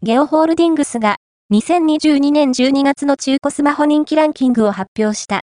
ゲオホールディングスが2022年12月の中古スマホ人気ランキングを発表した。